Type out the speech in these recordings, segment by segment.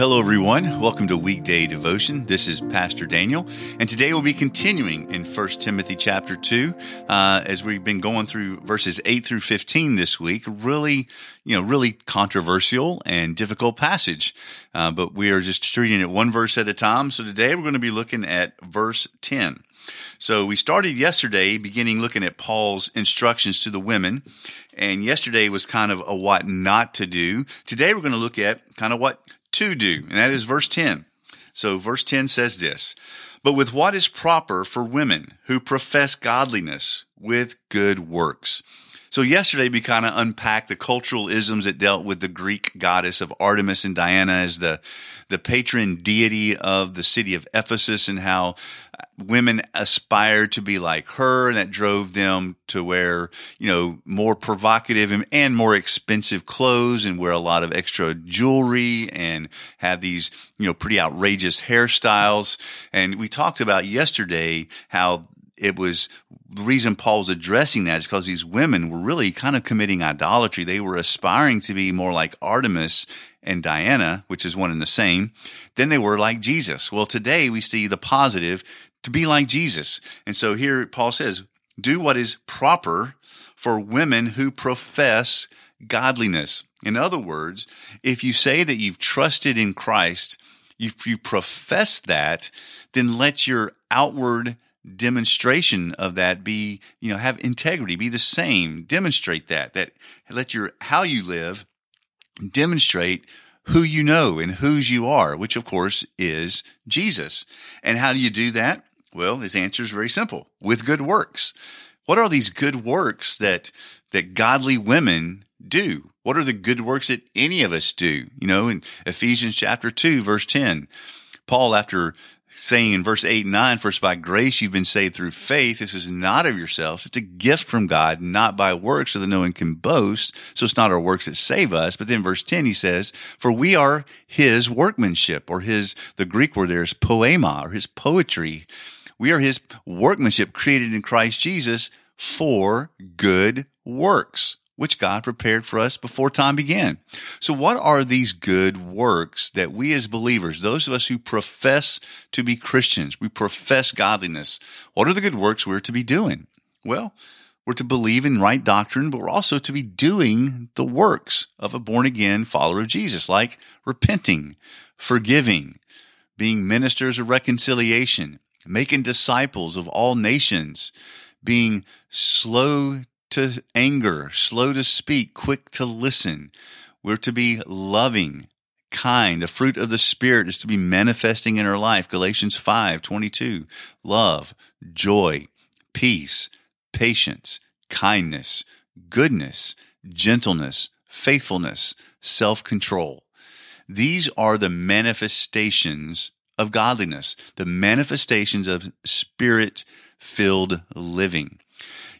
hello everyone. Welcome to Weekday Devotion. This is Pastor Daniel, and today we'll be continuing in 1 Timothy chapter 2 uh, as we've been going through verses 8 through 15 this week. Really, you know, really controversial and difficult passage, uh, but we are just treating it one verse at a time. So today we're going to be looking at verse 10. So we started yesterday beginning looking at Paul's instructions to the women. And yesterday was kind of a what not to do. Today we're going to look at kind of what to do. And that is verse 10. So verse 10 says this, but with what is proper for women who profess godliness with good works. So yesterday we kind of unpacked the cultural isms that dealt with the Greek goddess of Artemis and Diana as the, the patron deity of the city of Ephesus and how uh, women aspired to be like her and that drove them to wear, you know, more provocative and, and more expensive clothes and wear a lot of extra jewelry and have these, you know, pretty outrageous hairstyles. And we talked about yesterday how it was the reason Paul's addressing that is because these women were really kind of committing idolatry. They were aspiring to be more like Artemis and Diana, which is one and the same, than they were like Jesus. Well, today we see the positive to be like Jesus. And so here Paul says, do what is proper for women who profess godliness. In other words, if you say that you've trusted in Christ, if you profess that, then let your outward demonstration of that be, you know, have integrity, be the same, demonstrate that, that let your, how you live demonstrate who you know and whose you are, which of course is Jesus. And how do you do that? Well, his answer is very simple with good works. What are these good works that, that godly women do? What are the good works that any of us do? You know, in Ephesians chapter 2, verse 10, Paul, after saying in verse 8 and 9, First by grace you've been saved through faith. This is not of yourselves. It's a gift from God, not by works, so that no one can boast. So it's not our works that save us. But then verse 10, he says, For we are his workmanship, or his, the Greek word there is poiema, or his poetry. We are his workmanship created in Christ Jesus for good works which God prepared for us before time began. So what are these good works that we as believers, those of us who profess to be Christians, we profess godliness, what are the good works we're to be doing? Well, we're to believe in right doctrine, but we're also to be doing the works of a born again follower of Jesus, like repenting, forgiving, being ministers of reconciliation, making disciples of all nations, being slow to anger, slow to speak, quick to listen. We're to be loving, kind. The fruit of the Spirit is to be manifesting in our life. Galatians 5 22. Love, joy, peace, patience, kindness, goodness, gentleness, faithfulness, self control. These are the manifestations of godliness, the manifestations of spirit filled living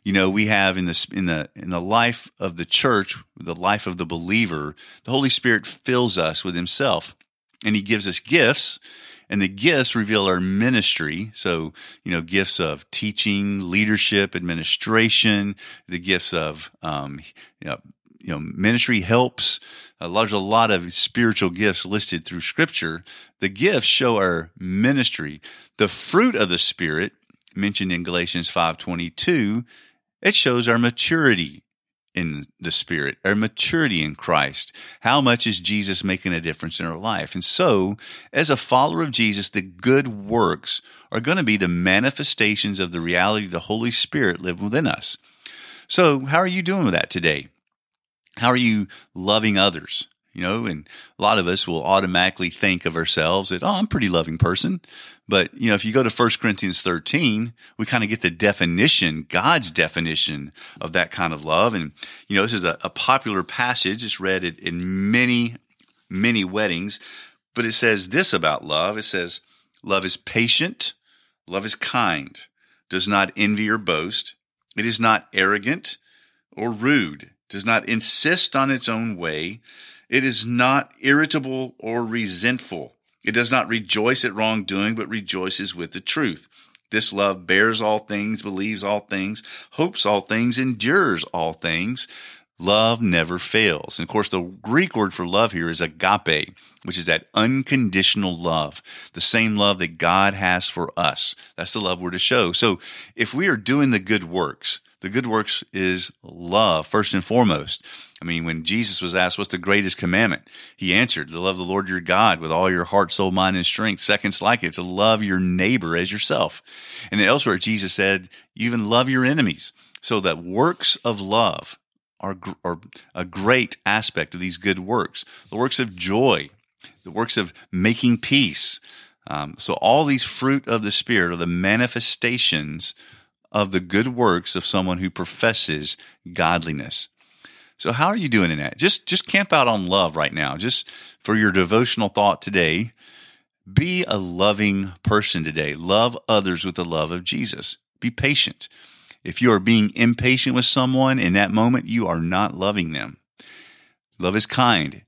you know we have in the in the in the life of the church the life of the believer the holy spirit fills us with himself and he gives us gifts and the gifts reveal our ministry. So you know gifts of teaching leadership administration the gifts of um, you know you know ministry helps. Uh, there's a lot of spiritual gifts listed through scripture. The gifts show our ministry. The fruit of the spirit mentioned in galatians 522 it shows our maturity in the Spirit, our maturity in Christ. How much is Jesus making a difference in our life? And so, as a follower of Jesus, the good works are going to be the manifestations of the reality of the Holy Spirit living within us. So, how are you doing with that today? How are you loving others? You know, and a lot of us will automatically think of ourselves that, oh, I'm a pretty loving person. But, you know, if you go to 1 Corinthians 13, we kind of get the definition, God's definition of that kind of love. And, you know, this is a, a popular passage. It's read in many, many weddings, but it says this about love. It says, love is patient. Love is kind, does not envy or boast. It is not arrogant or rude, does not insist on its own way it is not irritable or resentful. It does not rejoice at wrongdoing, but rejoices with the truth. This love bears all things, believes all things, hopes all things, endures all things. Love never fails. And of course, the Greek word for love here is agape, which is that unconditional love, the same love that God has for us. That's the love we're to show. So if we are doing the good works, the good works is love first and foremost. I mean, when Jesus was asked, what's the greatest commandment? He answered, to love the Lord your God with all your heart, soul, mind, and strength. Seconds like it, to love your neighbor as yourself. And elsewhere, Jesus said, you even love your enemies. So that works of love are, are a great aspect of these good works. The works of joy, the works of making peace. Um, so all these fruit of the Spirit are the manifestations of the good works of someone who professes godliness. So how are you doing in that? Just just camp out on love right now. Just for your devotional thought today, be a loving person today. Love others with the love of Jesus. Be patient. If you are being impatient with someone in that moment, you are not loving them. Love is kind.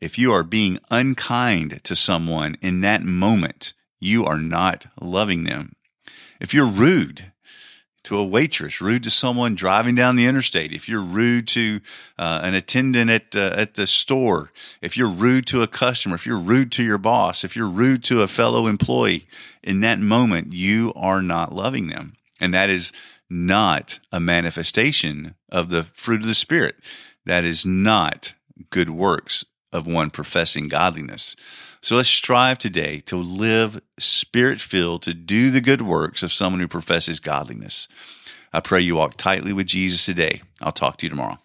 If you are being unkind to someone in that moment, you are not loving them. If you're rude to a waitress, rude to someone driving down the interstate, if you're rude to uh, an attendant at uh, at the store, if you're rude to a customer, if you're rude to your boss, if you're rude to a fellow employee, in that moment you are not loving them, and that is not a manifestation of the fruit of the Spirit. That is not good works of one professing godliness. So let's strive today to live spirit filled, to do the good works of someone who professes godliness. I pray you walk tightly with Jesus today. I'll talk to you tomorrow.